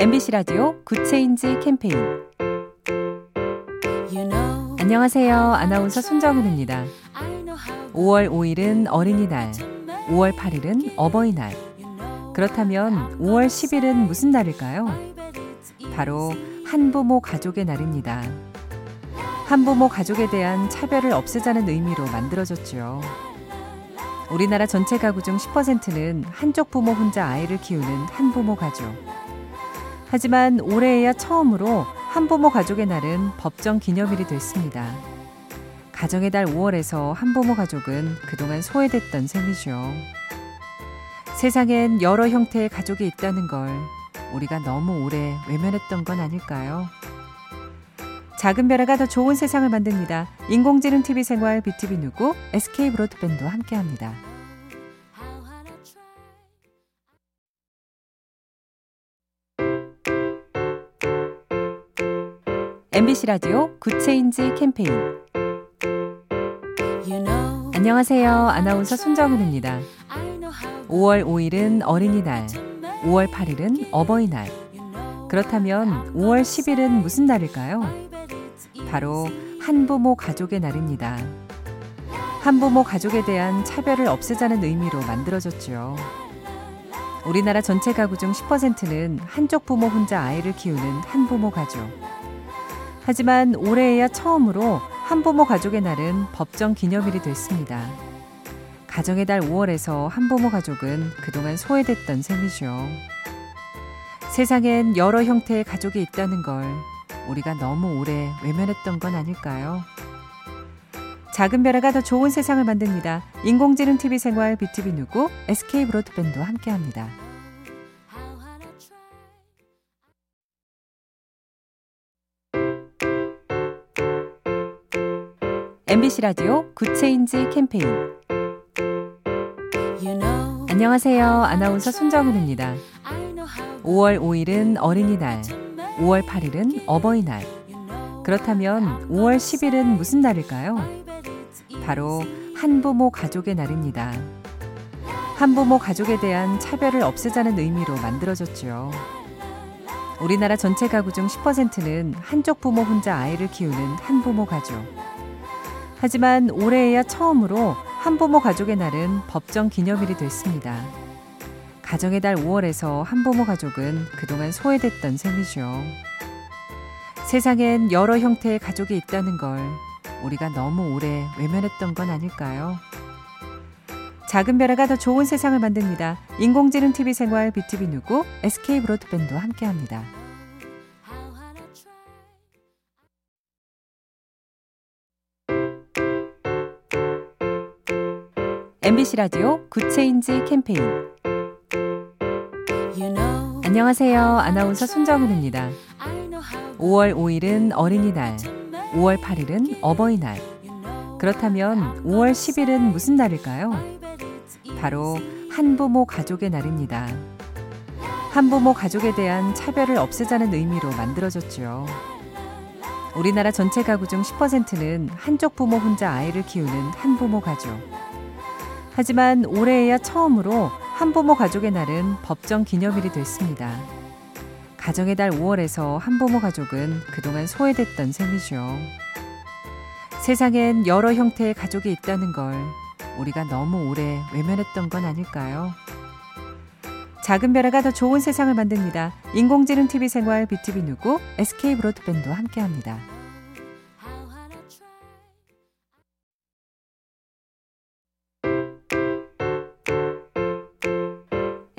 MBC 라디오 Good Change 캠페인 안녕하세요. 아나운서 손정은입니다. 5월 5일은 어린이날, 5월 8일은 어버이날. 그렇다면 5월 10일은 무슨 날일까요? 바로 한부모 가족의 날입니다. 한부모 가족에 대한 차별을 없애자는 의미로 만들어졌죠. 우리나라 전체 가구 중 10%는 한쪽 부모 혼자 아이를 키우는 한부모 가족. 하지만 올해에야 처음으로 한부모 가족의 날은 법정 기념일이 됐습니다. 가정의 달 5월에서 한부모 가족은 그동안 소외됐던 셈이죠. 세상엔 여러 형태의 가족이 있다는 걸 우리가 너무 오래 외면했던 건 아닐까요? 작은 변화가 더 좋은 세상을 만듭니다. 인공지능 TV 생활 BTV 누구 SK 브로드밴드와 함께합니다. MBC 라디오 Good Change 캠페인 안녕하세요. 아나운서 손정은입니다. 5월 5일은 어린이날, 5월 8일은 어버이날. 그렇다면 5월 10일은 무슨 날일까요? 바로 한부모 가족의 날입니다. 한부모 가족에 대한 차별을 없애자는 의미로 만들어졌죠. 우리나라 전체 가구 중 10%는 한쪽 부모 혼자 아이를 키우는 한부모 가족. 하지만 올해에야 처음으로 한부모 가족의 날은 법정 기념일이 됐습니다. 가정의 달 5월에서 한부모 가족은 그동안 소외됐던 셈이죠. 세상엔 여러 형태의 가족이 있다는 걸 우리가 너무 오래 외면했던 건 아닐까요? 작은 변화가 더 좋은 세상을 만듭니다. 인공지능 TV 생활 BTV 누구 SK 브로드밴드와 함께합니다. MBC 라디오 Good Change 캠페인 안녕하세요. 아나운서 손정은입니다. 5월 5일은 어린이날, 5월 8일은 어버이날. 그렇다면 5월 10일은 무슨 날일까요? 바로 한부모 가족의 날입니다. 한부모 가족에 대한 차별을 없애자는 의미로 만들어졌죠. 우리나라 전체 가구 중 10%는 한쪽 부모 혼자 아이를 키우는 한부모 가족. 하지만 올해에야 처음으로 한부모 가족의 날은 법정 기념일이 됐습니다. 가정의 달 5월에서 한부모 가족은 그동안 소외됐던 셈이죠. 세상엔 여러 형태의 가족이 있다는 걸 우리가 너무 오래 외면했던 건 아닐까요? 작은 변화가 더 좋은 세상을 만듭니다. 인공지능 TV 생활 BTV 누구 SK 브로드밴드와 함께합니다. MBC 라디오 Good Change 캠페인 안녕하세요. 아나운서 손정은입니다. 5월 5일은 어린이날, 5월 8일은 어버이날. 그렇다면 5월 10일은 무슨 날일까요? 바로 한부모 가족의 날입니다. 한부모 가족에 대한 차별을 없애자는 의미로 만들어졌죠. 우리나라 전체 가구 중 10%는 한쪽 부모 혼자 아이를 키우는 한부모 가족. 하지만 올해에야 처음으로 한부모 가족의 날은 법정 기념일이 됐습니다. 가정의 달 5월에서 한부모 가족은 그동안 소외됐던 셈이죠. 세상엔 여러 형태의 가족이 있다는 걸 우리가 너무 오래 외면했던 건 아닐까요? 작은 변화가 더 좋은 세상을 만듭니다. 인공지능 TV 생활 BTV 누구 SK 브로드밴드와 함께합니다.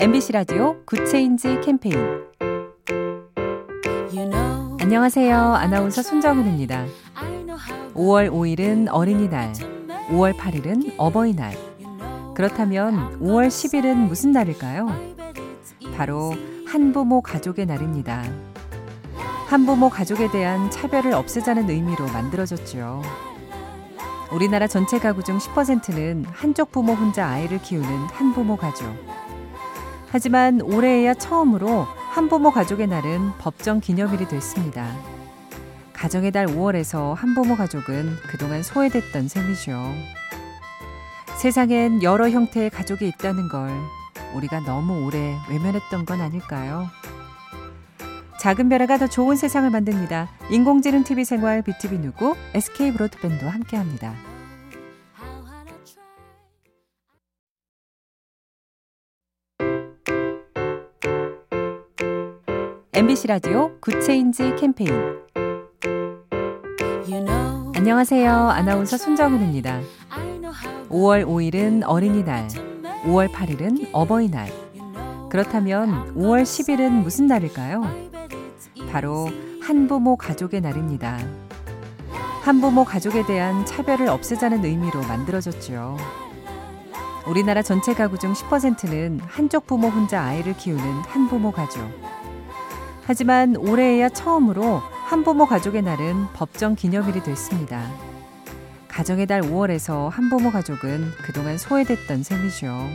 MBC 라디오 Good Change 캠페인 안녕하세요. 아나운서 손정은입니다. 5월 5일은 어린이날, 5월 8일은 어버이날. 그렇다면 5월 10일은 무슨 날일까요? 바로 한부모 가족의 날입니다. 한부모 가족에 대한 차별을 없애자는 의미로 만들어졌죠. 우리나라 전체 가구 중 10%는 한쪽 부모 혼자 아이를 키우는 한부모 가족. 하지만 올해에야 처음으로 한부모 가족의 날은 법정 기념일이 됐습니다. 가정의 달 5월에서 한부모 가족은 그동안 소외됐던 셈이죠. 세상엔 여러 형태의 가족이 있다는 걸 우리가 너무 오래 외면했던 건 아닐까요? 작은 변화가 더 좋은 세상을 만듭니다. 인공지능 TV 생활 BTV 누구 SK 브로드밴드와 함께합니다. MBC 라디오 Good Change 캠페인 안녕하세요. 아나운서 손정은입니다. 5월 5일은 어린이날, 5월 8일은 어버이날. 그렇다면 5월 10일은 무슨 날일까요? 바로 한부모 가족의 날입니다. 한부모 가족에 대한 차별을 없애자는 의미로 만들어졌죠. 우리나라 전체 가구 중 10%는 한쪽 부모 혼자 아이를 키우는 한부모 가족. 하지만 올해에야 처음으로 한부모 가족의 날은 법정 기념일이 됐습니다. 가정의 달 5월에서 한부모 가족은 그동안 소외됐던 셈이죠.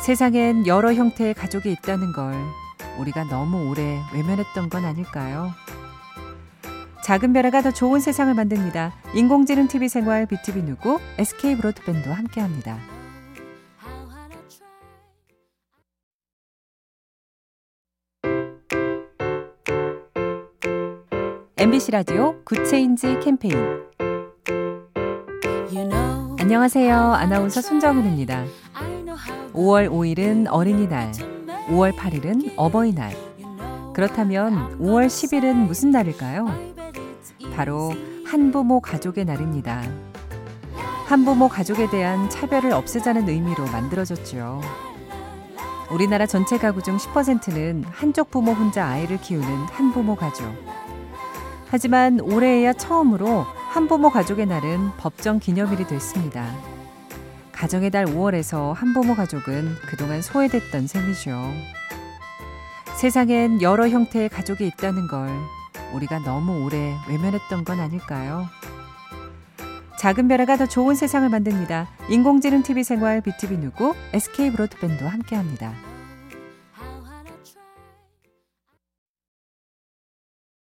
세상엔 여러 형태의 가족이 있다는 걸 우리가 너무 오래 외면했던 건 아닐까요? 작은 변화가 더 좋은 세상을 만듭니다. 인공지능 TV 생활 BTV 누구 SK 브로드밴드와 함께합니다. MBC 라디오 Good Change 캠페인 안녕하세요. 아나운서 손정은입니다. 5월 5일은 어린이날, 5월 8일은 어버이날. 그렇다면 5월 10일은 무슨 날일까요? 바로 한부모 가족의 날입니다. 한부모 가족에 대한 차별을 없애자는 의미로 만들어졌죠. 우리나라 전체 가구 중 10%는 한쪽 부모 혼자 아이를 키우는 한부모 가족. 하지만 올해에야 처음으로 한부모 가족의 날은 법정 기념일이 됐습니다. 가정의 달 5월에서 한부모 가족은 그동안 소외됐던 셈이죠. 세상엔 여러 형태의 가족이 있다는 걸 우리가 너무 오래 외면했던 건 아닐까요? 작은 변화가 더 좋은 세상을 만듭니다. 인공지능 TV 생활 BTV 누구 SK 브로드밴드와 함께합니다.